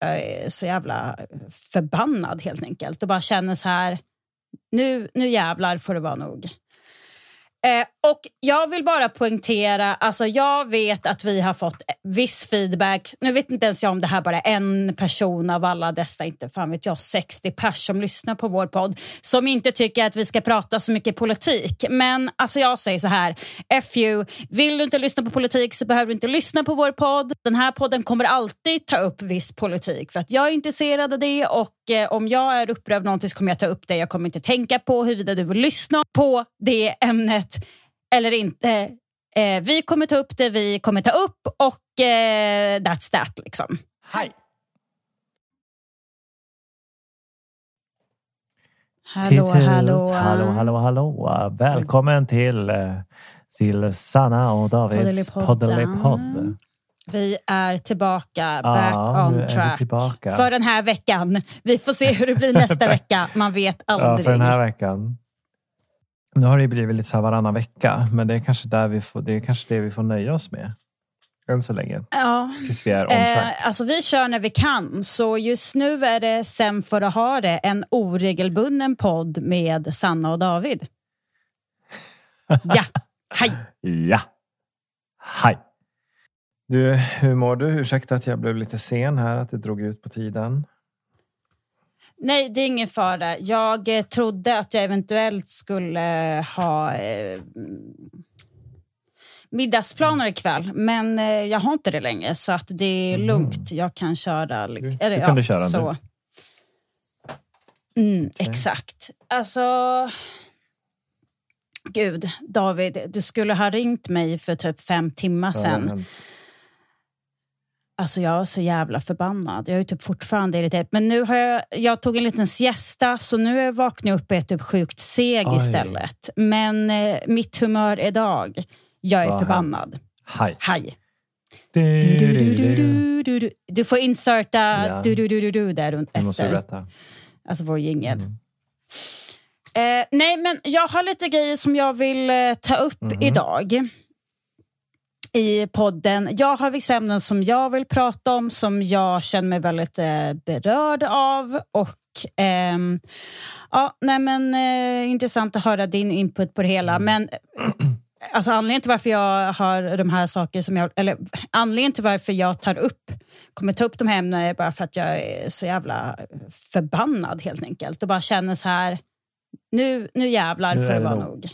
Jag är så jävla förbannad helt enkelt och bara känner så här, nu, nu jävlar får det vara nog. Eh, och Jag vill bara poängtera, alltså jag vet att vi har fått eh, viss feedback. Nu vet inte ens jag om det här bara är en person av alla dessa, inte fan vet jag, 60 pers som lyssnar på vår podd som inte tycker att vi ska prata så mycket politik. Men alltså jag säger så här, FU, vill du inte lyssna på politik så behöver du inte lyssna på vår podd. Den här podden kommer alltid ta upp viss politik för att jag är intresserad av det och eh, om jag är upprörd av någonting så kommer jag ta upp det. Jag kommer inte tänka på huruvida du vill lyssna på det ämnet eller inte. Eh, vi kommer ta upp det vi kommer ta upp och eh, that's that. Liksom. Hej! Hallå, hallå. hallå, hallå, hallå. Välkommen till, eh, till Sanna och Davids Poddelipodd. Vi är tillbaka, back ja, on track. Tillbaka. För den här veckan. Vi får se hur det blir nästa vecka. Man vet aldrig. Ja, för den här veckan. Nu har det blivit lite så här varannan vecka, men det är kanske, där vi får, det, är kanske det vi får nöja oss med. Än så länge. Ja. Tills vi är. Eh, alltså vi kör när vi kan, så just nu är det Sen för att ha det en oregelbunden podd med Sanna och David. Ja, hej! ja, hej! Du, hur mår du? Ursäkta att jag blev lite sen här, att det drog ut på tiden. Nej, det är ingen fara. Jag eh, trodde att jag eventuellt skulle eh, ha eh, middagsplaner ikväll, men eh, jag har inte det längre så att det är mm. lugnt. Jag kan köra. Eller, du kan ja, du köra så. Mm, okay. Exakt. Alltså... Gud, David, du skulle ha ringt mig för typ fem timmar sedan. Alltså jag är så jävla förbannad. Jag är typ fortfarande irriterad. Men nu har jag, jag tog en liten siesta så nu är jag vaknat upp och är typ sjukt seg Oj. istället. Men eh, mitt humör idag, jag är Vad förbannad. Hej. Hej. Du, du, du, du, får inserta ja. du, du, du, du, du där runt efter. Alltså vår jingel. Mm. Eh, nej, men jag har lite grejer som jag vill eh, ta upp mm. idag i podden. Jag har vissa ämnen som jag vill prata om som jag känner mig väldigt eh, berörd av. Och ehm, ja, nej men, eh, Intressant att höra din input på det hela. Mm. Men alltså, anledningen till varför jag har de här sakerna som jag... Eller anledningen till varför jag tar upp, kommer ta upp de här ämnena är bara för att jag är så jävla förbannad helt enkelt. Och bara känner så här, nu, nu jävlar får det vara nog.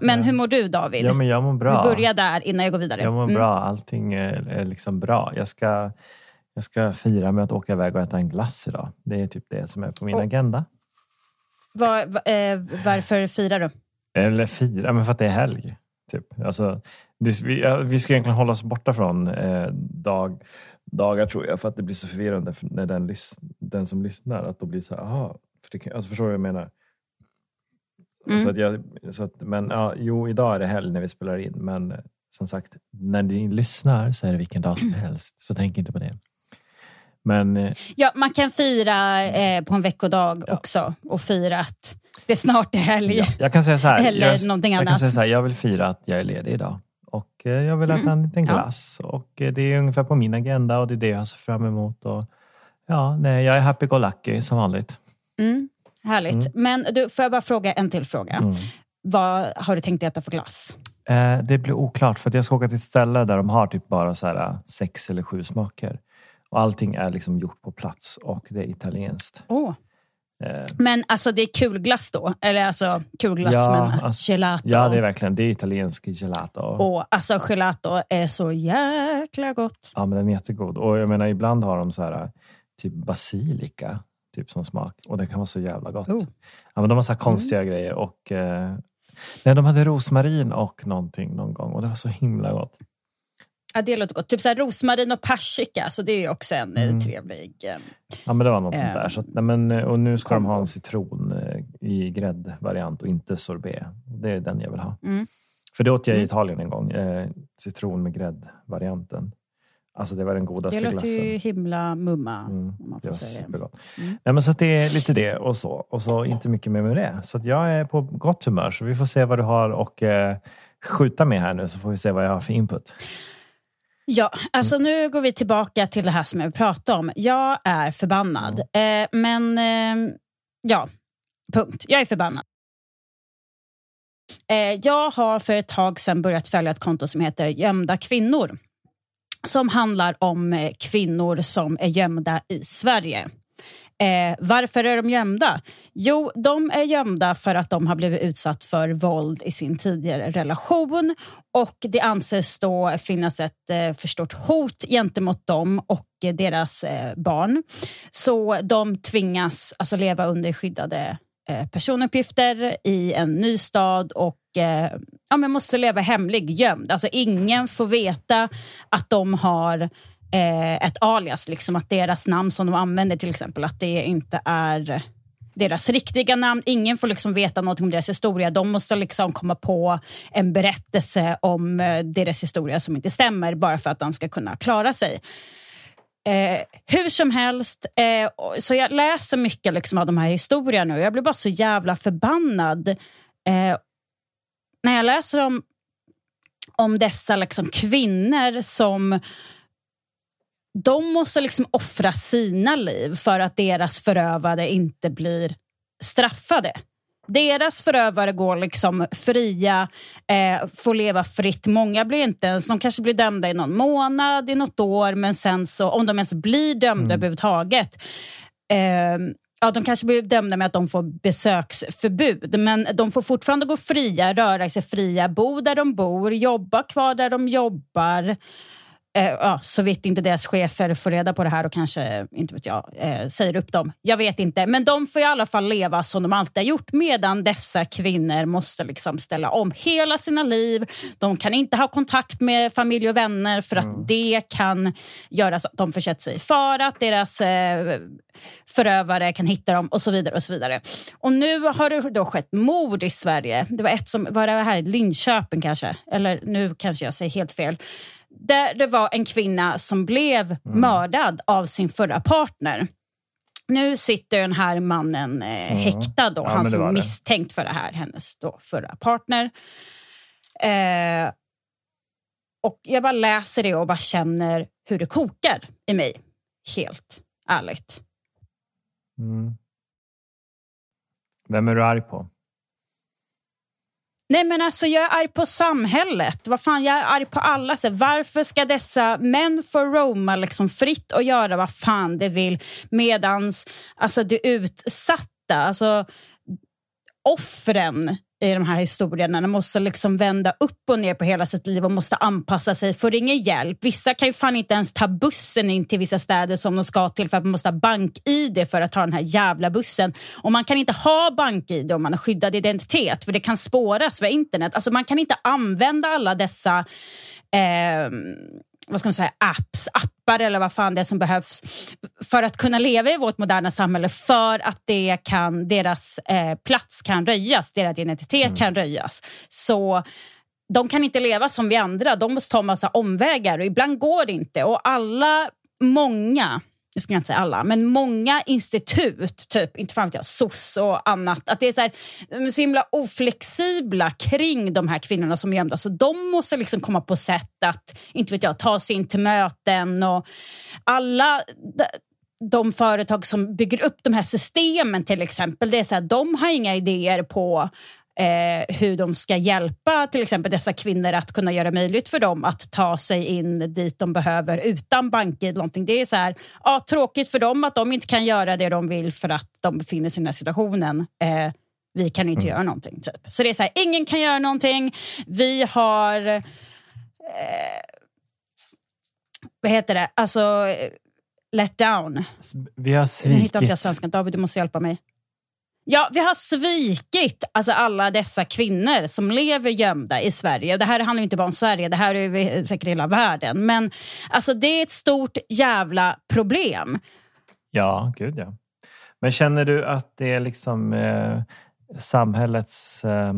Men hur mår du David? Ja, men jag mår bra. Vi börjar där innan jag går vidare. Jag mår mm. bra. Allting är, är liksom bra. Jag ska, jag ska fira med att åka iväg och äta en glass idag. Det är typ det som är på min och, agenda. Var, eh, varför firar du? Eller fira, men för att det är helg. Typ. Alltså, det, vi, vi ska egentligen hålla oss borta från eh, dag, dagar tror jag för att det blir så förvirrande för när den, den som lyssnar. Att då blir så här, aha, för det, alltså, förstår du vad jag menar? Mm. Så att jag, så att, men ja, jo, idag är det helg när vi spelar in, men eh, som sagt, när ni lyssnar så är det vilken dag som mm. helst. Så tänk inte på det. Men, eh, ja, man kan fira eh, på en veckodag ja. också och fira att det snart är helg. Ja, jag kan säga så här, Eller jag, någonting jag annat. Kan säga så här, jag vill fira att jag är ledig idag. Och eh, jag vill äta mm. en liten glass. Ja. Och eh, det är ungefär på min agenda och det är det jag ser fram emot. Och, ja, nej, jag är happy go lucky som vanligt. Mm. Härligt. Mm. Men du, får jag bara fråga en till fråga? Mm. Vad har du tänkt äta för glass? Eh, det blir oklart för att jag ska åka till ett ställe där de har typ bara så här, eh, sex eller sju smaker. Och allting är liksom gjort på plats och det är italienskt. Oh. Eh. Men alltså det är kulglass då? Eller alltså kulglass ja, men alltså, gelato? Ja, det är verkligen det är italiensk gelato. Oh, alltså gelato är så jäkla gott. Ja, men den är jättegod. Och jag menar ibland har de så här eh, typ basilika typ som smak och det kan vara så jävla gott. Oh. Ja, men de har så konstiga mm. grejer och eh, nej, de hade rosmarin och någonting någon gång och det var så himla gott. Ja, det låter gott. Typ så här, rosmarin och persika, så det är också en eh, mm. trevlig... Eh, ja, men det var något eh, sånt där. Så, nej, men, eh, och nu ska kombo. de ha en citron eh, i gräddvariant och inte sorbet. Det är den jag vill ha. Mm. För det åt jag i mm. Italien en gång. Eh, citron med gräddvarianten. Alltså det var den godaste Det låter glassen. ju himla mumma. Mm, om man det får var säga det. supergott. Mm. Nej, men så att det är lite det och så. Och så inte mycket mer med det. Så att jag är på gott humör. Så vi får se vad du har och eh, skjuta med här nu så får vi se vad jag har för input. Ja, alltså nu går vi tillbaka till det här som jag pratade om. Jag är förbannad. Eh, men eh, ja, punkt. Jag är förbannad. Eh, jag har för ett tag sedan börjat följa ett konto som heter Gömda kvinnor. Som handlar om eh, kvinnor som är gömda i Sverige. Eh, varför är de gömda? Jo, de är gömda för att de har blivit utsatt för våld i sin tidigare relation och det anses då finnas ett eh, för stort hot gentemot dem och eh, deras eh, barn. Så de tvingas alltså leva under skyddade Eh, personuppgifter i en ny stad och eh, ja, men måste leva hemlig, gömd. Alltså ingen får veta att de har eh, ett alias, liksom att deras namn som de använder till exempel, att det inte är deras riktiga namn. Ingen får liksom veta något om deras historia. De måste liksom komma på en berättelse om eh, deras historia som inte stämmer bara för att de ska kunna klara sig. Eh, hur som helst, eh, så jag läser mycket liksom av de här historierna och jag blir bara så jävla förbannad eh, när jag läser om, om dessa liksom kvinnor som de måste liksom offra sina liv för att deras förövare inte blir straffade. Deras förövare går liksom fria, eh, får leva fritt. Många blir inte ens, de kanske blir dömda i någon månad, i något år, men sen så, om de ens blir dömda Mm. överhuvudtaget, eh, Ja, de kanske blir dömda med att de får besöksförbud men de får fortfarande gå fria, röra sig fria, bo där de bor, jobba kvar där de jobbar. Eh, ja, så vitt inte deras chefer får reda på det här och kanske inte vet jag, eh, säger upp dem. Jag vet inte, men de får i alla fall leva som de alltid har gjort medan dessa kvinnor måste liksom ställa om hela sina liv. De kan inte ha kontakt med familj och vänner för att det kan göra så att de försätter sig i fara, att deras eh, förövare kan hitta dem och så vidare. Och så vidare. Och nu har det då skett mord i Sverige. Det var ett som var det här i Linköping kanske, eller nu kanske jag säger helt fel. Där det var en kvinna som blev mördad av sin förra partner. Nu sitter den här mannen eh, häktad, då, Ja, han som är misstänkt för det här, hennes då förra partner. Eh, och Jag bara läser det och bara känner hur det kokar i mig. Helt ärligt. Mm. Vem är du arg på? Nej men alltså jag är arg på samhället. Vad fan, jag är arg på alla. Så varför ska dessa män få roma liksom fritt och göra vad fan de vill medans alltså, det utsatta, alltså offren i de här historierna de måste liksom vända upp och ner på hela sitt liv och måste anpassa sig, får ingen hjälp. Vissa kan ju fan inte ens ta bussen in till vissa städer som de ska till för att man måste ha bank-id för att ta den här jävla bussen. Och man kan inte ha bank-id om man har skyddad identitet för det kan spåras via internet. Alltså man kan inte använda alla dessa eh, vad ska man säga, apps, appar eller vad fan det är som behövs för att kunna leva i vårt moderna samhälle för att det kan, deras eh, plats kan röjas, deras identitet kan röjas. Så de kan inte leva som vi andra, de måste ta massa omvägar och ibland går det inte. Och alla, många, jag ska inte säga alla, men många institut, typ, inte fan vet jag, SOS och annat, att det är så, här, är så himla oflexibla kring de här kvinnorna som är gömda. Så de måste liksom komma på sätt att, inte vet jag, ta sig in till möten och alla de företag som bygger upp de här systemen till exempel, det är så här, de har inga idéer på eh, hur de ska hjälpa till exempel dessa kvinnor att kunna göra möjligt för dem att ta sig in dit de behöver utan bank-id. någonting. Det är så här, ja, tråkigt för dem att de inte kan göra det de vill för att de befinner sig i den här situationen. Eh, vi kan inte göra någonting. Typ. Så det är så här, ingen kan göra någonting. Vi har... Eh, vad heter det? Alltså, eh, let down. Vi har Nu hittar inte jag svikit. svenskan. David, du måste hjälpa mig. Ja, vi har svikit alltså alla dessa kvinnor som lever gömda i Sverige. Det här handlar ju inte bara om Sverige, det här är säkert hela världen. Men alltså, det är ett stort jävla problem. Ja, gud ja. Men känner du att det är liksom eh, samhällets eh,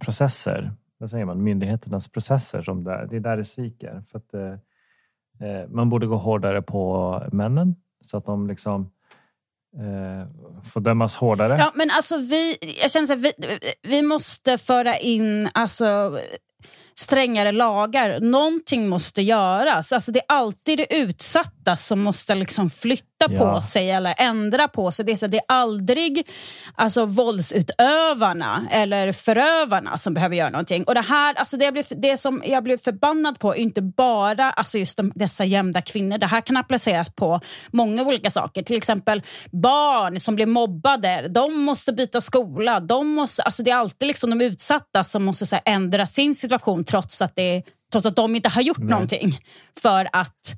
processer, vad säger man, myndigheternas processer som där, det är där det sviker? För att, eh, eh, man borde gå hårdare på männen så att de liksom eh, Eh, får dömas hårdare. Ja, men alltså vi, jag känner att vi, vi måste föra in alltså, strängare lagar. Någonting måste göras. Alltså, det är alltid det utsatta som måste liksom flytta ja. på sig eller ändra på sig. Det är, så, det är aldrig alltså, våldsutövarna eller förövarna som behöver göra någonting. Och det, här, alltså, det, blir, det som jag blir förbannad på är inte bara alltså, just de, dessa gömda kvinnor. Det här kan appliceras på många olika saker. Till exempel barn som blir mobbade. De måste byta skola. De måste, alltså, det är alltid liksom de utsatta som måste här, ändra sin situation trots att, det, trots att de inte har gjort Nej. någonting för att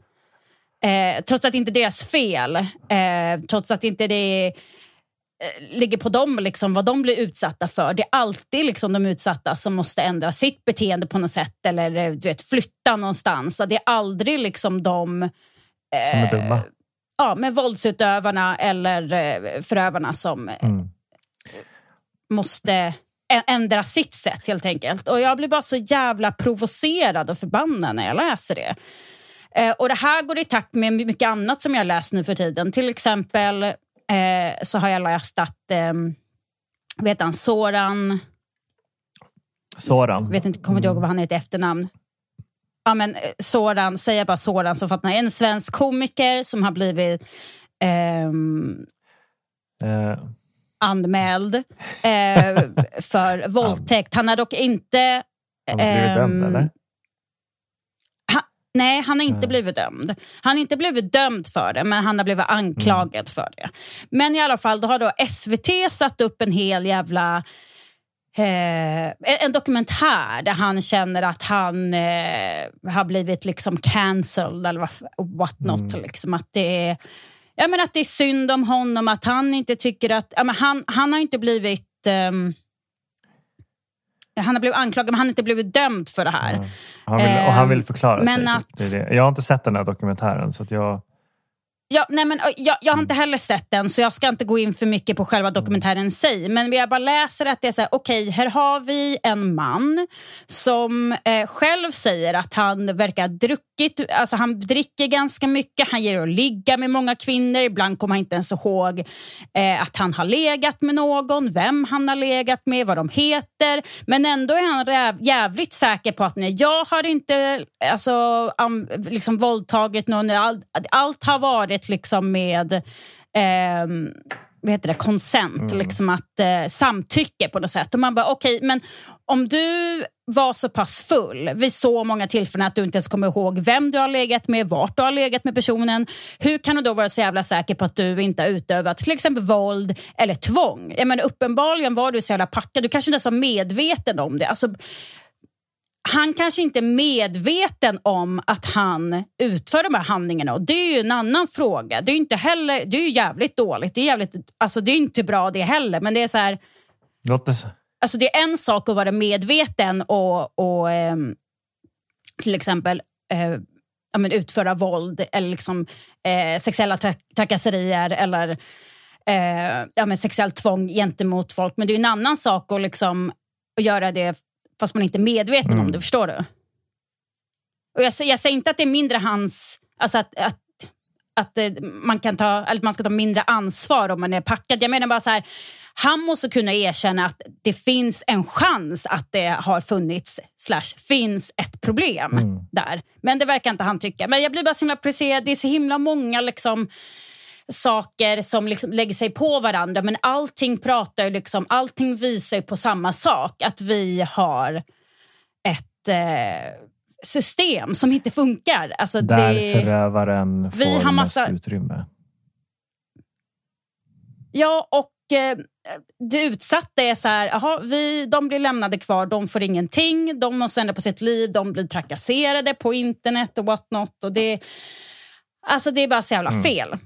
eh, trots att det inte är deras fel, eh, trots att inte det eh, ligger på dem liksom, vad de blir utsatta för. Det är alltid liksom, de utsatta som måste ändra sitt beteende på något sätt eller eh, du vet, flytta någonstans. Det är aldrig liksom de... Eh, som är dumma? Ja, med våldsutövarna eller eh, förövarna som mm. måste ändra sitt sätt helt enkelt. Och Jag blir bara så jävla provocerad och förbannad när jag läser det. Eh, och Det här går i takt med mycket annat som jag läst nu för tiden. Till exempel eh, så har jag läst att eh, vet han, Soran... Soran? vet inte, kommer inte ihåg vad han heter i efternamn. Ja, men eh, Soran, säger bara Soran så fattar En svensk komiker som har blivit ehm, eh, anmäld eh, för våldtäkt. Han har dock inte... Han har blivit dömd, ehm, eller? Nej, han har inte mm. blivit dömd. Han har inte blivit dömd för det, men han har blivit anklagad mm. för det. Men i alla fall, då har då SVT satt upp en hel jävla... Eh, en dokumentär där han känner att han eh, har blivit liksom cancelled eller what not. Mm. Liksom, att det är, ja, men att det är synd om honom, att han inte tycker att... Ja, men han, han har inte blivit... Um, han har blivit anklagad men han har inte blivit dömd för det här. Mm. Han vill, och han vill förklara men sig. Att, det det. Jag har inte sett den här dokumentären så att jag Ja, nej men, jag, jag har inte heller sett den så jag ska inte gå in för mycket på själva dokumentären i sig. Men jag bara läser att det är så här, okej, okay, här har vi en man som eh, själv säger att han verkar druckit, alltså han dricker ganska mycket, han ger att ligga med många kvinnor, ibland kommer han inte ens ihåg eh, att han har legat med någon, vem han har legat med, vad de heter. Men ändå är han jävligt säker på att nej, jag har inte alltså, liksom våldtagit någon, allt, allt har varit varit liksom med eh, vad heter det, consent, mm. liksom att eh, samtycke på något sätt. Och man bara, okej, okay, men om du var så pass full vid så många tillfällen att du inte ens kommer ihåg vem du har legat med, vart du har legat med personen. Hur kan du då vara så jävla säker på att du inte har utövat till exempel våld eller tvång? Jag menar, uppenbarligen var du så jävla packad. Du kanske inte ens var medveten om det. Alltså, han kanske inte är medveten om att han utför de här handlingarna. Och Det är ju en annan fråga. Det är inte heller, det är jävligt dåligt. Det är, jävligt, alltså det är inte bra det heller. Men det är så här... Låt Alltså det är en sak att vara medveten och, och eh, till exempel eh, ja, men utföra våld eller liksom, eh, sexuella tra trakasserier eller eh, ja, men sexuellt tvång gentemot folk. Men det är en annan sak att, liksom, att göra det fast man inte är medveten mm. om det. Förstår du? Och jag, jag säger inte att det är mindre hans... Alltså att, att, att eh, man, kan ta, eller man ska ta mindre ansvar om man är packad. Jag menar bara så här, han måste kunna erkänna att det finns en chans att det har funnits, slash finns ett problem mm. där. Men det verkar inte han tycka. Men jag blir bara så himla precis, det är så himla många liksom saker som liksom lägger sig på varandra men allting pratar liksom, allting visar på samma sak. Att vi har ett eh, system som inte funkar. Alltså Där det, förövaren får vi har massa, mest utrymme. Ja, och eh, det utsatta är så här, aha, vi, de blir lämnade kvar, de får ingenting, de måste ändra på sitt liv, de blir trakasserade på internet och what not. Och det, alltså det är bara så jävla mm. fel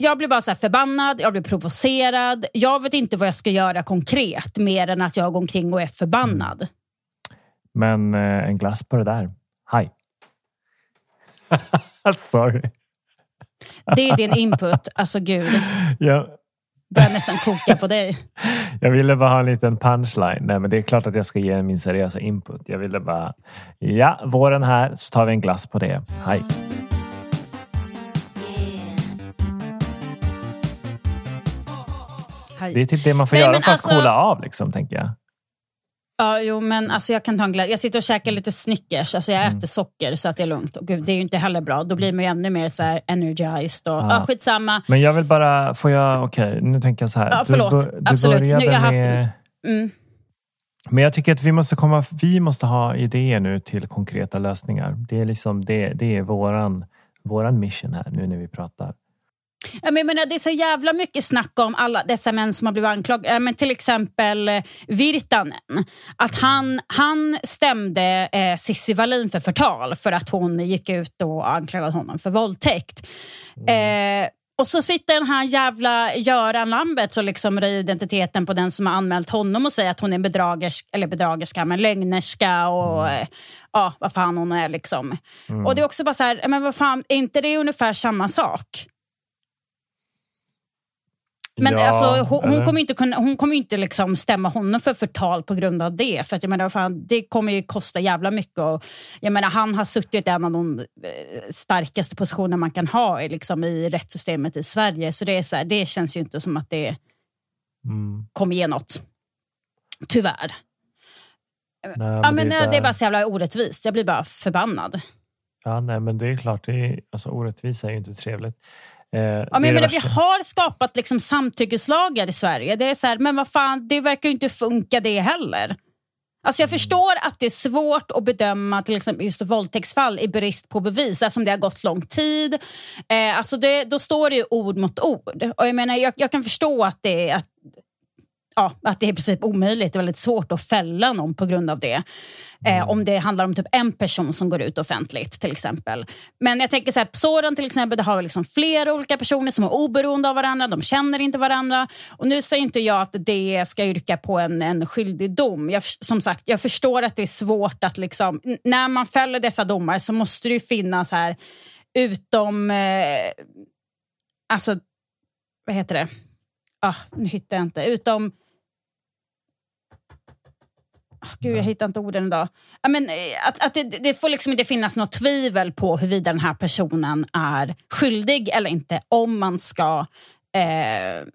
jag blir bara så förbannad, jag blir provocerad. Jag vet inte vad jag ska göra konkret mer än att jag går omkring och är förbannad. Mm. Men eh, en glass på det där. Hej. Sorry. Det är din input. Alltså gud. Ja, börjar nästan koka på dig. Jag ville bara ha en liten punchline. Nej, men det är klart att jag ska ge min seriösa input. Jag ville bara, ja, våren här så tar vi en glass på det. Hej. Det är typ det man får Nej, göra för att alltså- coola av, liksom, tänker jag. Ja, jo, men alltså jag kan ta en glass. Jag sitter och käkar lite Snickers. Alltså jag Mm. äter socker så att det är lugnt. Och gud, det är ju inte heller bra. Då blir man ju ännu mer så här energized. Och, Ja. ja. skitsamma. Men jag vill bara, får jag, okej, nu tänker jag så här. Ja, förlåt. Du, du Absolut. Nu, jag haft- med, Mm. men jag tycker att vi måste komma, vi måste ha idéer nu till konkreta lösningar. Det är liksom, det, det är våran, våran mission här nu när vi pratar. Jag menar, det är så jävla mycket snack om alla dessa män som har blivit anklagade. Men till exempel eh, Virtanen. Att han, han stämde eh, Cissi Wallin för förtal för att hon gick ut och anklagade honom för våldtäkt. Eh, och så sitter den här jävla Göran Lambert och liksom röjer identiteten på den som har anmält honom och säger att hon är bedragerska, eller bedragerska, men lögnerska och eh, ja, vad fan hon är. liksom. Och det är också bara så här, men vad fan, är inte det ungefär samma sak? Men Ja, alltså, hon, hon kommer inte, kunna, hon kommer inte liksom stämma honom för förtal på grund av det. För att jag menar, fan, det kommer ju kosta jävla mycket. Och, jag menar, han har suttit i en av de eh, starkaste positioner man kan ha i, liksom, i rättssystemet i Sverige. Så det, är så här, det känns ju inte som att det Mm. kommer ge något. Tyvärr. Nej, Ja, men, det, det, är det är bara så jävla orättvist. Jag blir bara förbannad. Ja, nej, men det är klart, det är, alltså, orättvisa är ju inte trevligt. Eh, Ja, men det menar, vi har skapat liksom samtyckeslagar i Sverige. Det är så här, men vad fan, det verkar ju inte funka det heller. Alltså Mm. jag förstår att det är svårt att bedöma till exempel just våldtäktsfall i brist på bevis, eftersom det har gått lång tid. Eh, alltså det, då står det ju ord mot ord. Och jag, menar, jag, jag kan förstå att det, att, ja, att det är i princip omöjligt. Det är väldigt svårt att fälla någon på grund av det. Eh, om det handlar om typ en person som går ut offentligt till exempel. Men jag tänker så här, Psoran till exempel, det har vi liksom flera olika personer som är oberoende av varandra. De känner inte varandra. Och nu säger inte jag att det ska yrka på en, en skyldig dom. Jag, som sagt, jag förstår att det är svårt att liksom, när man fäller dessa domar så måste det ju finnas här utom, eh, alltså, vad heter det? Ah, nu hittar jag inte. Utom Ah, Gud, jag hittar inte orden idag. Ja, men, eh, att, att det, det får liksom inte finnas något tvivel på huruvida den här personen är skyldig eller inte om man ska eh,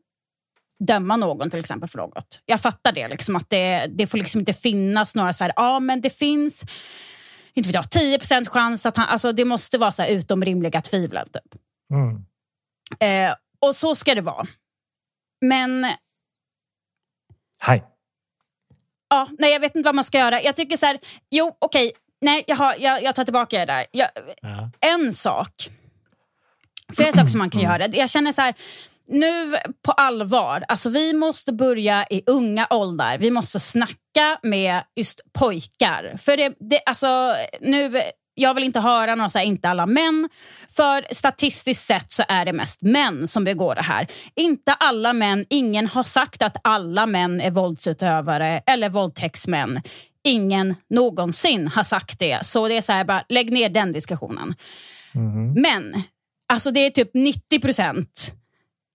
döma någon till exempel för något. Jag fattar det. Liksom, att det, det får liksom inte finnas några så här, ja men det finns inte vet jag, 10% chans att han, alltså det måste vara så här utom rimliga tvivel. Typ. Mm. Eh, och så ska det vara. Men Hej. Ja, nej, jag vet inte vad man ska göra. Jag tycker så här, jo okej, nej jag, har, jag, jag tar tillbaka det där. Jag, Ja. en sak, flera saker som man kan göra. Jag känner så här, nu på allvar, alltså vi måste börja i unga åldrar. Vi måste snacka med just pojkar. För det, det, alltså, nu, jag vill inte höra några så här, inte alla män. För statistiskt sett så är det mest män som begår det här. Inte alla män, ingen har sagt att alla män är våldsutövare eller våldtäktsmän. Ingen någonsin har sagt det. Så det är så här, bara lägg ner den diskussionen. Mhm. Men, alltså det är typ 90 procent,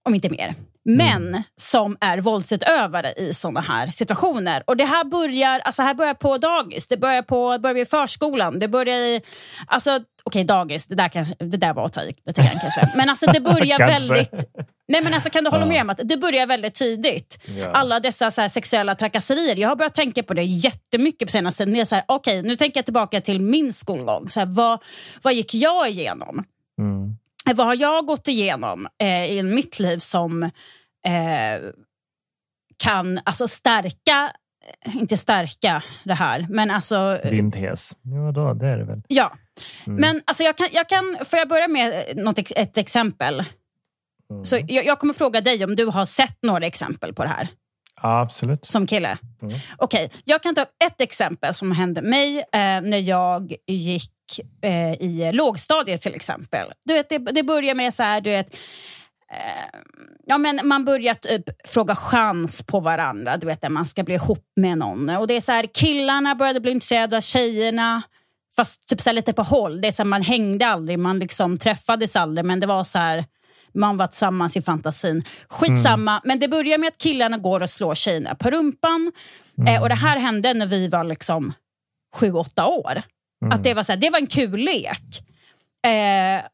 om inte mer, män som är våldsutövare i såna här situationer. Och det här börjar, alltså här börjar på dagis, det börjar på börjar i förskolan, det börjar i... Alltså, Okej, dagis, det där, kanske, det där var att ta i lite grann kanske. Men alltså det börjar väldigt... Nej men alltså kan du hålla med om att det börjar väldigt tidigt? Ja. Alla dessa så här, sexuella trakasserier. Jag har börjat tänka på det jättemycket på senaste tiden. Okej, nu tänker jag tillbaka till min skolgång. Så här, vad, vad gick jag igenom? Mm. Vad har jag gått igenom eh, i mitt liv som eh, kan alltså stärka, eh, inte stärka det här, men alltså... eh, Din tes. Ja, då, det är det väl. Ja. Mm. Men alltså jag kan, jag kan, får jag börja med eh, något, ett exempel? Mm. Så jag, jag kommer fråga dig om du har sett några exempel på det här Ja, absolut. som kille. Mm. Okej, jag kan ta upp ett exempel som hände mig eh, när jag gick eh, i lågstadiet till exempel. Du vet, det, det börjar med så här, du vet, eh, ja, men man börjar typ fråga chans på varandra, du vet, när man ska bli ihop med någon. Och det är så här, killarna började bli intresserade av tjejerna, fast typ så lite på håll. Det är så här, man hängde aldrig, man liksom träffades aldrig, men det var så här, man var tillsammans i fantasin. Skitsamma, Mm. men det börjar med att killarna går och slår tjejerna på rumpan. Mm. Eh, och Det här hände när vi var liksom sju, åtta år. Mm. Att det var, så här, det var en kul lek. Eh,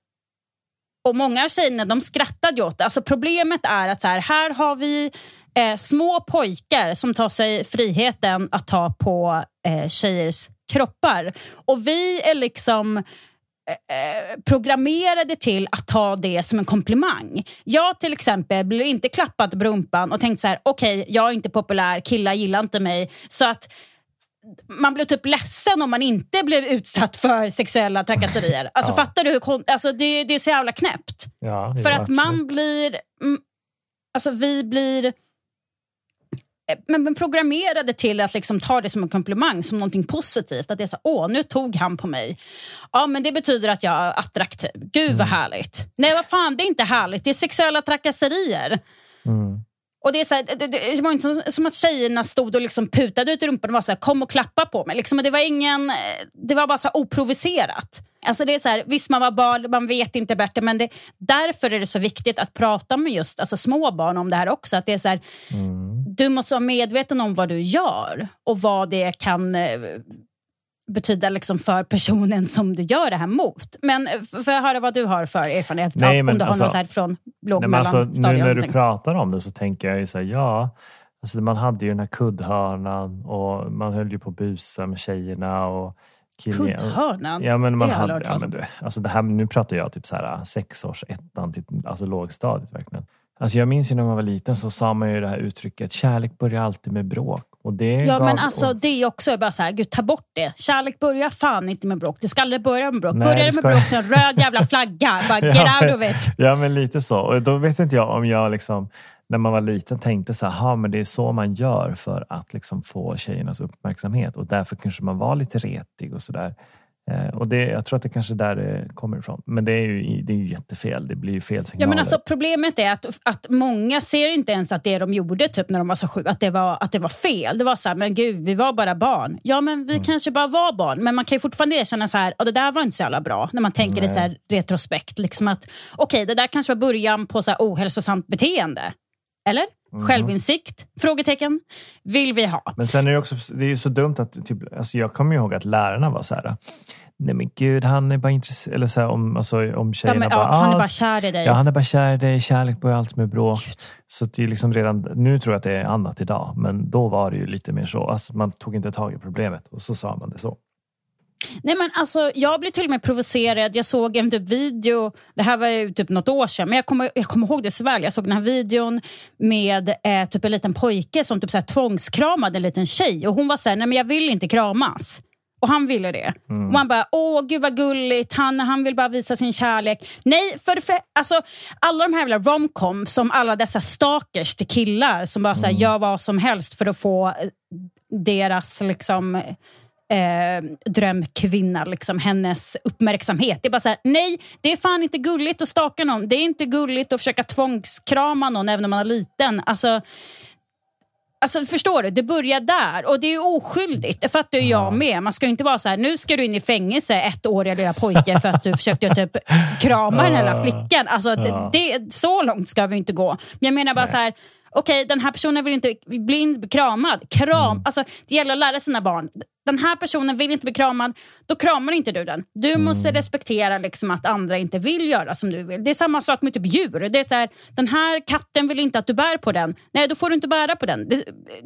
och Många av tjejerna de skrattade åt det. Alltså problemet är att så här, här har vi eh, små pojkar som tar sig friheten att ta på eh, tjejers kroppar. Och vi är liksom programmerade till att ta det som en komplimang. Jag till exempel blir inte klappad på rumpan och tänkt så här: okej, jag är inte populär, killar gillar inte mig. Så att man blev typ ledsen om man inte blev utsatt för sexuella trakasserier. Alltså Ja. fattar du? Hur, alltså, det, det är så jävla knäppt. Ja, För att man blir... Mm, alltså vi blir eh, men, men programmerade till att liksom ta det som en komplimang, som någonting positivt. Att det är så åh nu tog han på mig. Ja men det betyder att jag är attraktiv. Gud Mm. vad härligt. Nej vad fan, det är inte härligt. Det är sexuella trakasserier. Mm. Och det, är så här, det, det, var inte som, att tjejerna stod och liksom putade ut i rumpan och var så här, kom och klappa på mig. Liksom, det var ingen, det var bara så här oprovocerat. Alltså det är så här, visst, man var barn, man vet inte bättre, men det, därför är det så viktigt att prata med just alltså, små barn om det här också. Att det är så här, Mm. Du måste vara medveten om vad du gör och vad det kan eh, betyda liksom för personen som du gör det här mot. Men eh, får jag höra vad du har för erfarenhet? Nej, om men du har alltså- något så här från låg Nej, alltså, nu när du pratar om det så tänker jag ju så här, ja, alltså man hade ju den här kuddhörnan och man höll ju på att busa med tjejerna och killar. Kuddhörnan? Ja, men man Det har jag hade, ja, men om. du, alltså det här, nu pratar jag typ så här sexårs ettan till alltså lågstadiet verkligen. Alltså jag minns ju när man var liten så sa man ju det här uttrycket kärlek börjar alltid med bråk. Och det Ja gav- men alltså och, det är också bara så här, gud ta bort det. Kärlek börjar fan inte med bråk. Det ska aldrig börja med bråk. Nej, Börjar det med ska- bråk så en röd jävla flagga. Bara get Ja, out of it. Ja men lite så. Och då vet inte jag om jag liksom när man var liten tänkte så här, "Ha, men det är så man gör för att liksom få tjejernas uppmärksamhet och därför kanske man var lite retig och sådär. Eh, och det, jag tror att det kanske är där det kommer ifrån. Men det är ju, det är ju jättefel. Det blir ju fel signaler. Ja, men alltså, problemet är att, att många ser inte ens att det de gjorde typ, när de var så sju, att det var, att det var fel. Det var så här, men gud, vi var bara barn. Ja, men vi Mm. kanske bara var barn. Men man kan ju fortfarande erkänna så här, och det där var inte så jävla bra. När man tänker det så här retrospekt. Liksom att, okej, det där kanske var början på så här ohälsosamt beteende. Eller? Mm. Självinsikt? Frågetecken. Vill vi ha? Men sen är det också det är ju så dumt att typ, alltså jag kommer ihåg att lärarna var så här. Nej men gud, han är bara intresserad. Eller så här, om, alltså, om Ja, tjejerna men, bara, ja, han är "Ah, bara kär i dig. Ja, han är bara kär i dig. Kärlek börjar alltid med bråk. Så det är liksom redan, nu tror jag att det är annat idag, men då var det ju lite mer så. Alltså, man tog inte tag i problemet och så sa man det så. Nej, men alltså, jag blev till och med provocerad. Jag såg en typ video, det här var ju typ något år sedan, men jag kommer, jag kommer ihåg det så väl. Jag såg den här videon med eh, typ en liten pojke som typ så här tvångskramade en liten tjej. Och hon var så här, nej men jag vill inte kramas. Och han ville det. Och man bara, åh gud vad gulligt, han, han vill bara visa sin kärlek. Nej, för, för alltså, alla de här jävla romcom som alla dessa stalkers till killar som bara så här, gör vad som helst för att få eh, deras liksom eh, drömkvinna, liksom, hennes uppmärksamhet. Det är bara så här, nej, det är fan inte gulligt att staka någon. Det är inte gulligt att försöka tvångskrama någon även om man är liten. Alltså, Alltså förstår du, det börjar där och det är oskyldigt. Det fattar ju jag med. Man ska ju inte vara så här, nu ska du in i fängelse ett år lilla pojke för att du försökte typ krama den här flickan. Alltså, det, det, så långt ska vi inte gå. Men jag menar bara Nej. så här, okej den här personen vill inte bli kramad. Kram, Mm. alltså, det gäller att lära sina barn. Den här personen vill inte bli kramad, då kramar inte du den. Du Mm. måste respektera liksom, att andra inte vill göra som du vill. Det är samma sak med typ djur. Det är så här, den här katten vill inte att du bär på den. Nej, då får du inte bära på den. Det,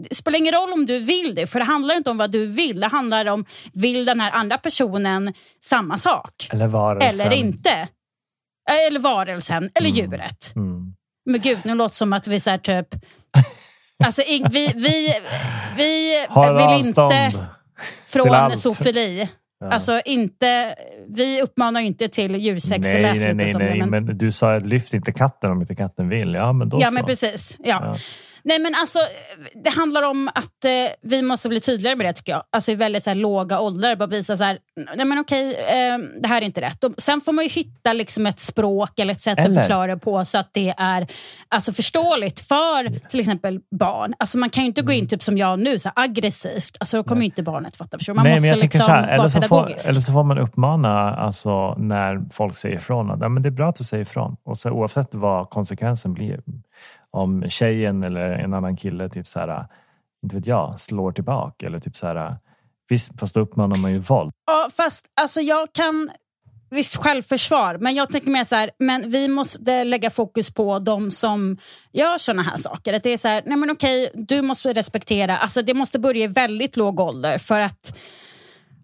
det spelar ingen roll om du vill det, för det handlar inte om vad du vill. Det handlar om, vill den här andra personen samma sak? Eller varelsen. Eller inte? Eller varelsen, eller djuret. Mm. Men gud, nu låter det som att vi så här typ... Alltså, vi, vi, vi Har vill inte från zoofili. Ja. Alltså inte, vi uppmanar inte till djursex. det nej, lät nej, nej, nej. det, men... du sa att lyft inte katten om inte katten vill. Ja, men då ja, så. men precis. Ja. Ja. Nej men alltså, det handlar om att eh, vi måste bli tydligare med det tycker jag. Alltså i väldigt så här, låga åldrar. Bara visa så här, nej men okej, eh, det här är inte rätt. Och sen får man ju hitta liksom ett språk eller ett sätt Eller- att förklara det på så att det är alltså, förståeligt för till exempel barn. Alltså man kan ju inte gå in typ som jag nu, så här, aggressivt. Alltså då kommer ju inte barnet fatta. Förstår? Man Nej, måste men jag tänker liksom så här, eller, vara så får, pedagogisk. eller så får man uppmana alltså, när folk säger ifrån. Att, ja, men det är bra att du säger ifrån. Och så, oavsett vad konsekvensen blir. Om tjejen eller en annan kille typ så här, inte vet jag, slår tillbaka. Eller typ så här, visst, fast då uppmanar man ju våld. Ja, fast alltså jag kan... Visst, självförsvar. Men jag tänker mer så här, men vi måste lägga fokus på de som gör såna här saker. Att det är så här, nej men okej, du måste respektera. Alltså det måste börja i väldigt låg ålder för att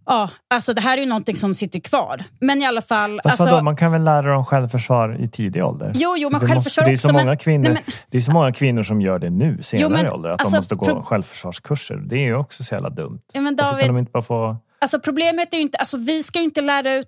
Ja, alltså det här är ju någonting som sitter kvar. Men i alla fall... Fast alltså, vadå, man kan väl lära dem självförsvar i tidig ålder? Jo, jo, men Det självförsvar det är så också, men- många kvinnor, nej, men- Det är så många kvinnor som gör det nu, senare men, i ålder. Att alltså, de måste gå självförsvarskurser. Det är ju också så jävla dumt. ja, men Varför David, kan de inte bara få... Alltså problemet är ju inte, alltså vi ska ju inte lära ut...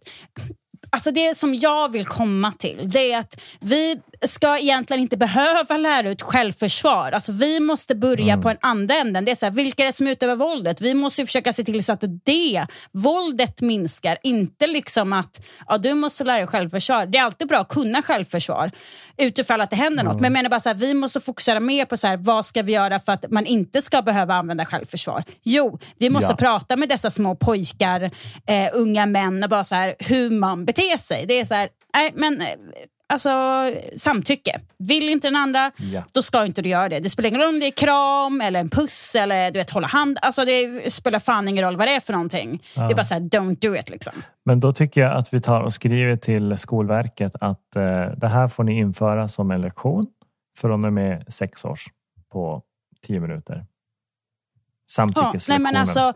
Alltså det som jag vill komma till det är att vi ska egentligen inte behöva lära ut självförsvar. Alltså vi måste börja på en andra änden. Det är så här, vilka är det som utövar våldet? Vi måste ju försöka se till så att det våldet minskar. Inte liksom att ja, du måste lära dig självförsvar. Det är alltid bra att kunna självförsvar utifall att det händer något. Men jag menar bara så här, vi måste fokusera mer på så här, vad ska vi göra för att man inte ska behöva använda självförsvar. Jo, vi måste Ja. prata med dessa små pojkar, eh, unga män och bara så här, hur man beter sig. Det är så här, nej men eh, alltså samtycke. Vill inte den andra, Ja. då ska inte du göra det. Det spelar ingen roll om det är kram eller en puss eller du vet, hålla hand. Alltså det spelar fan ingen roll vad det är för någonting. Det är bara så här, don't do it liksom. Men då tycker jag att vi tar och skriver till Skolverket att eh, det här får ni införa som en lektion från och med sex års på tio minuter. Ja, nej Samtyckeslektionen. men alltså,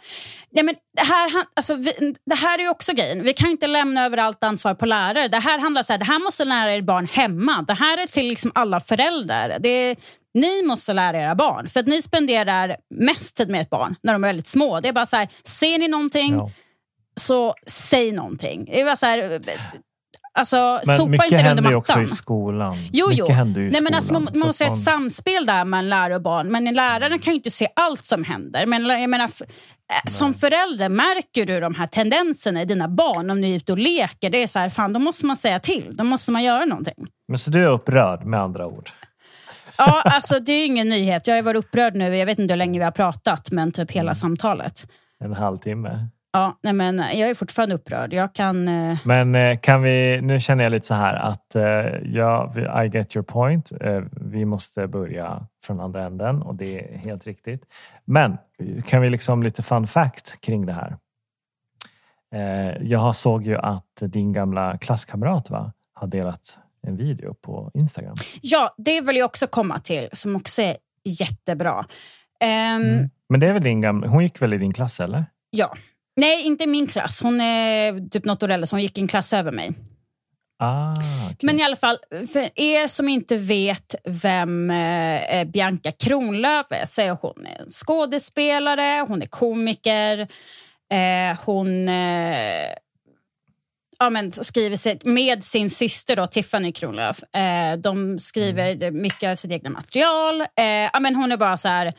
nej men det, här, alltså, vi, det här är ju också grejen. Vi kan inte lämna över allt ansvar på lärare. Det här handlar så här, det här måste lära er barn hemma. Det här är till liksom alla föräldrar. Det ni måste lära era barn. För att ni spenderar mest tid med ett barn när de är väldigt små. Det är bara så här, ser ni någonting Ja. så säg någonting. Det är bara så här, alltså, Men sopa mycket inte under händer ju också mattan. i skolan. Jo, mycket jo. Nej, men skolan. alltså, man, man måste ha ett samspel där mellan lärare och barn. Men läraren kan ju inte se allt som händer. Men jag menar, eh, som förälder, märker du de här tendenserna i dina barn om ni är ute och leker? Det är så här, fan, då måste man säga till. Då måste man göra någonting. Men så du är upprörd med andra ord? Ja, alltså det är ingen nyhet. Jag har varit upprörd nu, jag vet inte hur länge vi har pratat, men typ hela samtalet. En halvtimme? Ja, nej men jag är fortfarande upprörd. Jag kan... eh, Men eh, kan vi, nu känner jag lite så här att eh, ja, I get your point. Eh, vi måste börja från andra änden och det är helt riktigt. Men kan vi liksom lite fun fact kring det här? Jag såg ju att din gamla klasskamrat va, har delat en video på Instagram. Ja, det vill jag också komma till, som också är jättebra. Ehm, Mm. Men det är väl din gamla, hon gick väl i din klass eller? Ja. Nej, inte i min klass. Hon är typ något år äldre, så hon gick en klass över mig. Ah, okej. Men i alla fall, för er som inte vet vem eh, Bianca Kronlöf är, så är hon en skådespelare, hon är komiker, eh, hon eh, ja, men skriver sig, med sin syster då, Tiffany Kronlöf. Eh, de skriver mycket av sitt egna material. Eh, ja, men hon är bara så här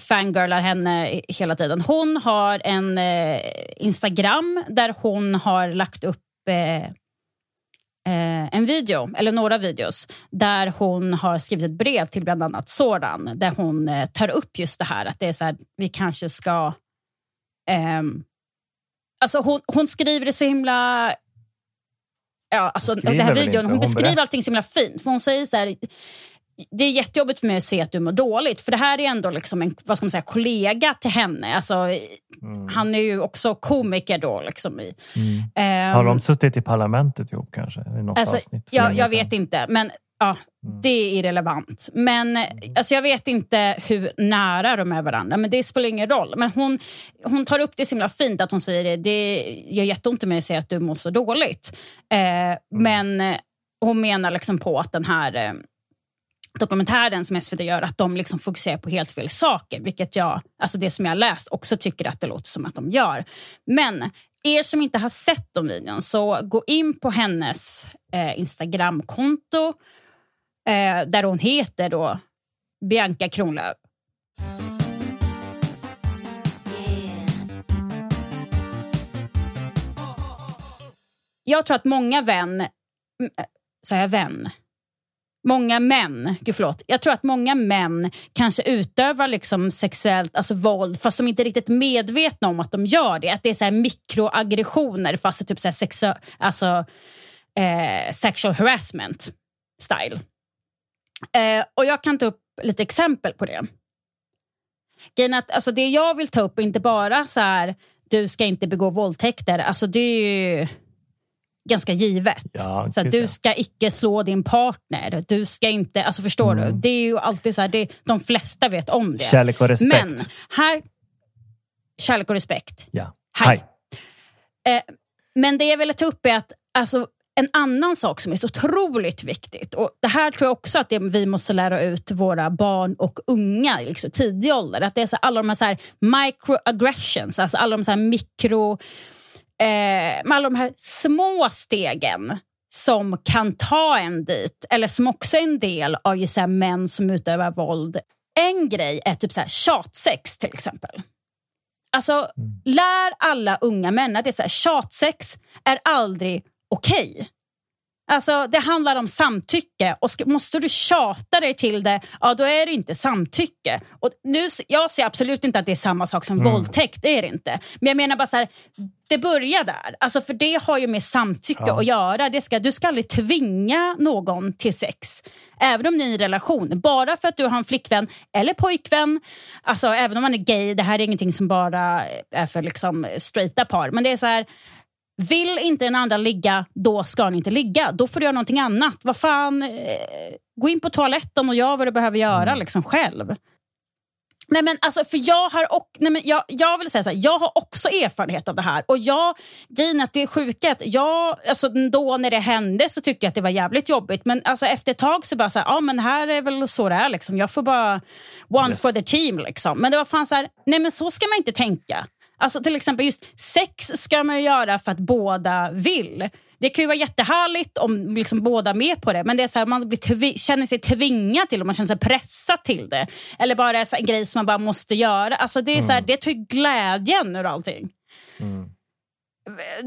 fangirlar henne hela tiden. Hon har en eh, Instagram där hon har lagt upp eh, eh, en video, eller några videos, där hon har skrivit ett brev till bland annat Soran, där hon eh, tar upp just det här att det är så här, vi kanske ska... ehm, alltså hon, hon skriver det så himla... Ja, alltså, den här videon, hon, hon beskriver allting så himla fint. För hon säger så här, det är jättejobbigt för mig att se att du mår dåligt. För det här är ändå liksom en vad ska man säga, kollega till henne. Alltså, Mm. Han är ju också komiker då. Liksom, i. Mm. Ehm, Har de suttit i parlamentet ihop kanske? I något Alltså, avsnitt? jag, jag vet inte, men ja, Mm. det är irrelevant. Men alltså, jag vet inte hur nära de är varandra, men det spelar ingen roll. Men hon, hon tar upp det så himla fint att hon säger det, det gör jätteont i mig att säga att du mår så dåligt. Mm. Eh, Men eh, hon menar liksom på att den här eh, dokumentären som SVT gör, att de liksom fokuserar på helt fel saker. Vilket jag, alltså det som jag har läst, också tycker att det låter som att de gör. Men er som inte har sett de videon, så gå in på hennes eh, Instagramkonto eh, där hon heter då Bianca Kronlöf. Jag tror att många vän... Sa jag vän? Många män, gud förlåt. Jag tror att många män kanske utövar liksom sexuellt alltså våld fast de inte är riktigt medvetna om att de gör det. Att det är så här mikroaggressioner fast det är typ så här sexu- alltså, eh, sexual harassment style. Eh, och Jag kan ta upp lite exempel på det. Grejen att, alltså, det jag vill ta upp är inte bara så här, du ska inte begå våldtäkter. Alltså, det är ju ganska givet. Ja, så du ska icke slå din partner. Du ska inte, alltså förstår du? Det är ju alltid så här, det, de flesta vet om det. Kärlek och respekt. Men här, kärlek och respekt. ja. Hej. Eh, men det jag ville ta upp är att alltså, en annan sak som är så otroligt viktigt och det här tror jag också att vi måste lära ut våra barn och unga i liksom, tidig ålder. Att det är så, alla de här, så här microaggressions, alltså alla de så här mikro... Eh, med alla de här små stegen som kan ta en dit eller som också är en del av just här, män som utövar våld. En grej är typ så här, tjatsex till exempel. Alltså, lär alla unga män att det är så här, tjatsex är aldrig okej. Alltså, det handlar om samtycke och ska, måste du tjata dig till det, ja då är det inte samtycke. Och nu, jag ser absolut inte att det är samma sak som våldtäkt, det är det inte. Men jag menar bara så här, det börjar där. Alltså, för det har ju med samtycke Ja. att göra. Det ska, du ska aldrig tvinga någon till sex. Även om ni är i en relation. Bara för att du har en flickvän eller pojkvän. Alltså även om man är gay, det här är ingenting som bara är för liksom straighta par. Men det är så här, vill inte den andra ligga, då ska ni inte ligga. Då får du göra någonting annat. Vad fan, eh, gå in på toaletten och gör vad du behöver göra liksom själv. Nej men alltså, för jag har och, nej men jag, jag vill säga så här, jag har också erfarenhet av det här. Och jag, grejen att det är att jag, alltså då när det hände så tyckte jag att det var jävligt jobbigt. Men alltså efter ett tag så bara så här, ja men här är väl så det är liksom. Jag får bara one Yes. for the team liksom. Men det var fan så här, nej men så ska man inte tänka. Alltså till exempel just sex ska man ju göra för att båda vill. Det kan ju vara jättehärligt om liksom båda är med på det men det är så här, man blir känner sig tvingad till det, man känner sig pressad till det. Eller bara en grej som man bara måste göra. Alltså det, är så här, det tar ju glädjen ur allting.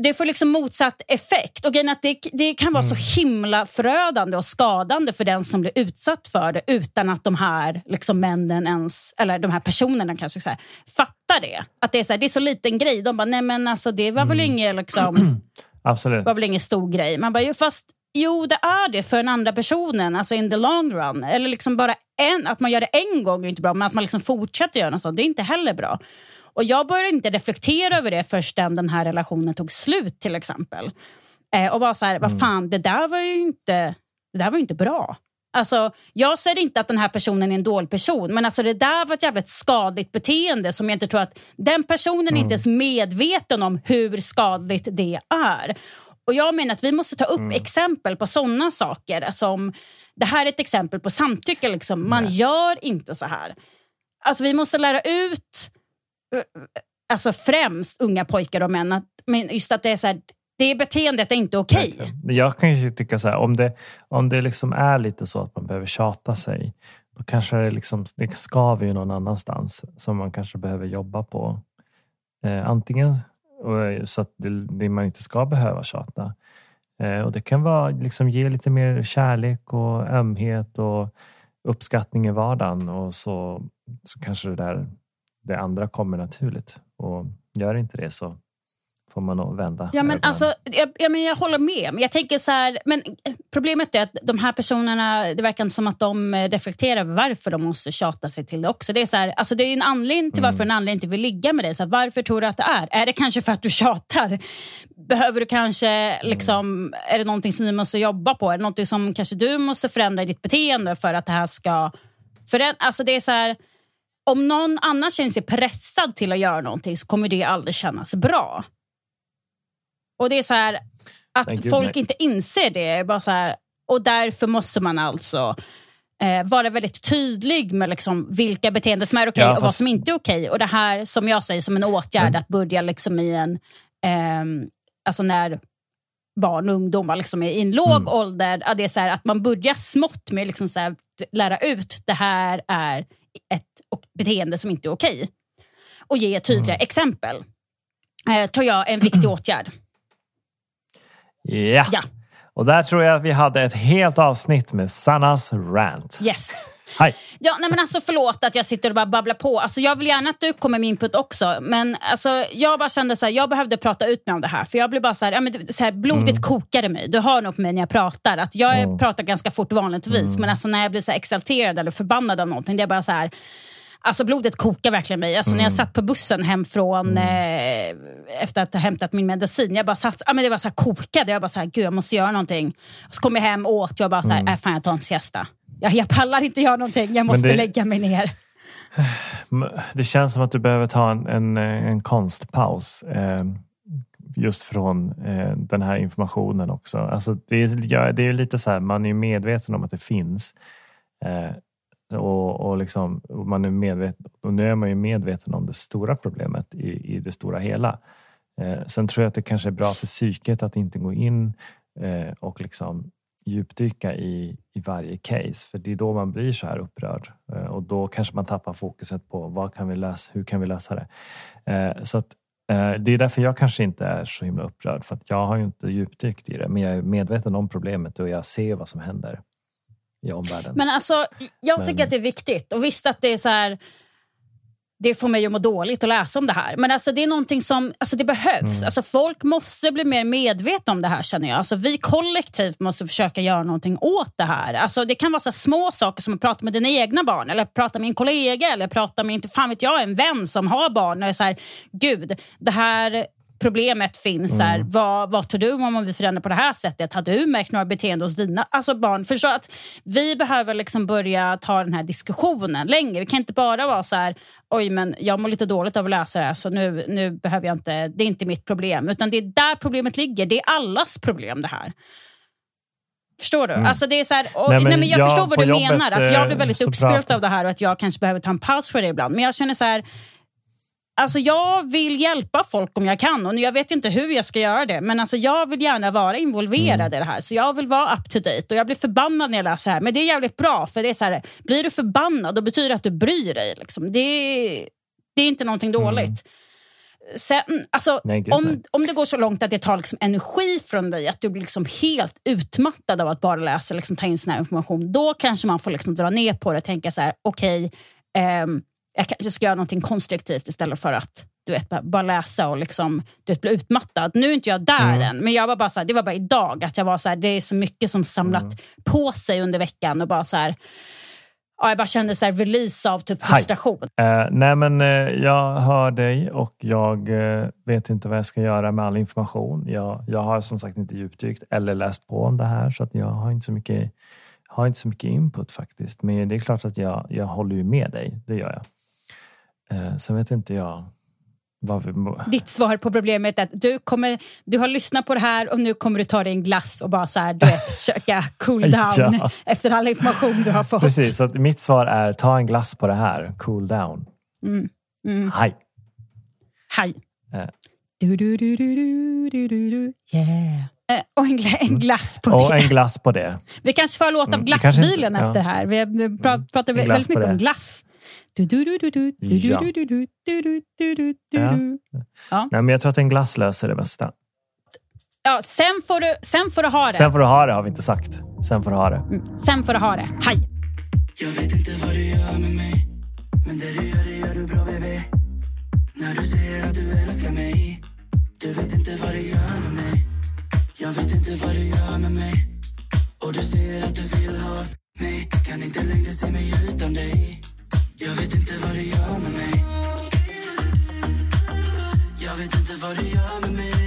Det får liksom motsatt effekt. Och att det, det kan vara så himla förödande och skadande för den som blir utsatt för det utan att de här liksom männen ens, eller de här personerna kanske så här, fattar det. Att det är, så här, det är så liten grej. De bara, nej men alltså det var väl inget liksom, Absolut. var väl ingen stor grej. Man bara, jo, fast jo det är det för den andra personen, alltså in the long run. Eller liksom bara en, att man gör det en gång är inte bra, men att man liksom fortsätter göra något sånt, det är inte heller bra. Och jag började inte reflektera över det förrän den här relationen tog slut till exempel. Eh, och bara så här, vad fan, det där var ju inte, det där var inte bra. Alltså, jag säger inte att den här personen är en dålig person, men alltså det där var ett jävligt skadligt beteende som jag inte tror att den personen är inte ens medveten om hur skadligt det är. Och Jag menar att vi måste ta upp exempel på sådana saker. Som, det här är ett exempel på samtycke. Liksom. Man gör inte så här. Alltså, vi måste lära ut Eh, eh, alltså främst unga pojkar och män att men just att det är så här, det beteendet är inte okej. Jag kan ju tycka så här, om det, om det liksom är lite så att man behöver tjata sig, då kanske det, liksom, det skaver ju någon annanstans som man kanske behöver jobba på. Eh, antingen eh, så att det, det man inte ska behöva tjata. Eh, och det kan vara liksom ge lite mer kärlek och ömhet och uppskattning i vardagen och så, så kanske det där det andra kommer naturligt. Och gör inte det så får man nog vända. Ja, men ögonen. alltså, jag, jag, men jag håller med. Men jag tänker så här, men eh, problemet är att de här personerna, det verkar som att de eh, reflekterar varför de måste tjata sig till det också. Det är, så här, alltså det är en anledning till varför en anledning inte vill ligga med dig. Så här, varför tror du att det är? Är det kanske för att du tjatar? Behöver du kanske, liksom, är det någonting som du måste jobba på? Är det någonting som kanske du måste förändra i ditt beteende för att det här ska förändras? Alltså det är så här, om någon annan känner sig pressad till att göra någonting så kommer det aldrig kännas bra. Och det är så här, att gud, folk inte inser det. Bara så här, och därför måste man alltså eh, vara väldigt tydlig med liksom vilka beteenden som är okej Ja, och vad fast- som inte är okej. Och det här som jag säger som en åtgärd Men- att börja liksom i en... ehm, alltså när barn och ungdomar liksom i en låg mm. ålder. Att, det är så här, att man börjar smått med liksom så här, lära ut det här är ett beteende som inte är okej. Och ge tydliga mm. exempel. Eh, tror jag är en viktig åtgärd. Ja. ja. Och där tror jag att vi hade ett helt avsnitt med Sannas rant. Yes. Hej. Ja, nej men alltså förlåt att jag sitter och bara babblar på. Alltså jag vill gärna att du kommer med input också. Men alltså, jag bara kände så här, jag behövde prata ut mig om det här. För jag blev bara så här, ja, men så här blodigt mm. kokade mig. Du hör nog på mig när jag pratar. Att jag mm. pratar ganska fort vanligtvis. Mm. Men alltså när jag blir så exalterad eller förbannad av någonting. Det är bara så här, Alltså blodet kokar verkligen mig. Alltså, mm. När jag mm. satt på bussen hem från, mm. eh, efter att ha hämtat min medicin, jag bara satt, ah, men det var så här kokade. Jag bara så här, gud jag måste göra någonting. Och så kom jag hem och åt, jag bara så här, mm. äh, fan jag tar en siesta. Jag, jag pallar inte göra någonting, jag måste det, lägga mig ner. Det känns som att du behöver ta en, en, en konstpaus. Eh, just från eh, den här informationen också. Alltså det, är, det är lite så här, man är medveten om att det finns. Eh, och, och, liksom, och man är medveten, och nu är man ju medveten om det stora problemet i, i det stora hela. Eh, sen tror jag att det kanske är bra för psyket att inte gå in eh, och liksom djupdyka i, i varje case. För det är då man blir så här upprörd eh, och då kanske man tappar fokuset på vad kan vi lösa, hur kan vi lösa det? Eh, så att, eh, det är därför jag kanske inte är så himla upprörd för att jag har ju inte djupdykt i det men jag är medveten om problemet och jag ser vad som händer i omvärlden. Men alltså, jag tycker Men... att det är viktigt. Och visst att det är så här, det får mig att må dåligt att läsa om det här. Men alltså, det är någonting som alltså, det behövs. Mm. Alltså, folk måste bli mer medvetna om det här känner jag. Alltså, vi kollektivt måste försöka göra någonting åt det här. Alltså, det kan vara så små saker som att prata med dina egna barn eller prata med en kollega eller prata med, inte fan vet jag, en vän som har barn. Och är så här, Gud, det här problemet finns. Mm. Här, vad, vad tror du om vi förändrar på det här sättet? Har du märkt några beteenden hos dina alltså barn? Förstå att vi behöver liksom börja ta den här diskussionen längre. Vi kan inte bara vara så här, oj men jag mår lite dåligt av att läsa det här så nu, nu behöver jag inte, det är inte mitt problem. Utan det är där problemet ligger. Det är allas problem det här. Förstår du? Mm. Alltså det är så här, och, nej, men, nej, men jag, jag förstår vad du jobbet, menar. Att jag blir väldigt uppspelt av det här och att jag kanske behöver ta en paus för det ibland. Men jag känner så här, Alltså jag vill hjälpa folk om jag kan och jag vet inte hur jag ska göra det. Men alltså jag vill gärna vara involverad mm. i det här. Så jag vill vara up to date och jag blir förbannad när jag läser det här. Men det är jävligt bra för det är så här, blir du förbannad då betyder det att du bryr dig. Liksom. Det, det är inte någonting mm. dåligt. Mm. Sen, alltså, nej, om, om det går så långt att det tar liksom energi från dig, att du blir liksom helt utmattad av att bara läsa liksom ta in sån här information, då kanske man får liksom dra ner på det och tänka så här, okej, okay, um, jag kanske ska göra någonting konstruktivt istället för att du vet, bara läsa och liksom, du vet, bli utmattad. Nu är inte jag där mm. än, men jag var bara så här, det var bara idag. att jag var så här, Det är så mycket som samlat mm. på sig under veckan. och bara så här, ja, Jag bara kände så release av typ frustration. Uh, nej men uh, Jag hör dig och jag uh, vet inte vad jag ska göra med all information. Jag, jag har som sagt inte djupdykt eller läst på om det här så att jag har inte så mycket har inte så mycket input faktiskt. Men det är klart att jag, jag håller ju med dig. Det gör jag. Eh, sen vet inte jag varför... Ditt svar på problemet är att du, kommer, du har lyssnat på det här och nu kommer du ta dig en glass och bara så här, du vet, försöka cool down ja. efter all information du har fått. Precis, så mitt svar är ta en glass på det här, cool down. Mm. Mm. Hej. Hej. Eh. Du, du, du, du, du, du, du, yeah. Eh, och en, gla en, glass på och det. en glass på det. Vi kanske får låta av mm, glassbilen inte, efter ja. här. Vi pratar, pratar väldigt mycket om glass. Ja. Ja. Nej, men jag tror att en glass löser det mesta. Ja, sen får, du, sen får du ha det. Sen får du ha det har vi inte sagt. Sen får du ha det. Mm. Sen får du ha det. Hej! Jag vet inte vad du gör med mig Men det du gör, det gör du bra baby När du säger att du älskar mig Du vet inte vad du gör med mig Jag vet inte vad du gör med mig Och du säger att du vill ha mig Kan inte längre se mig utan dig jag vet inte vad du gör med mig. Jag vet inte vad du gör med mig.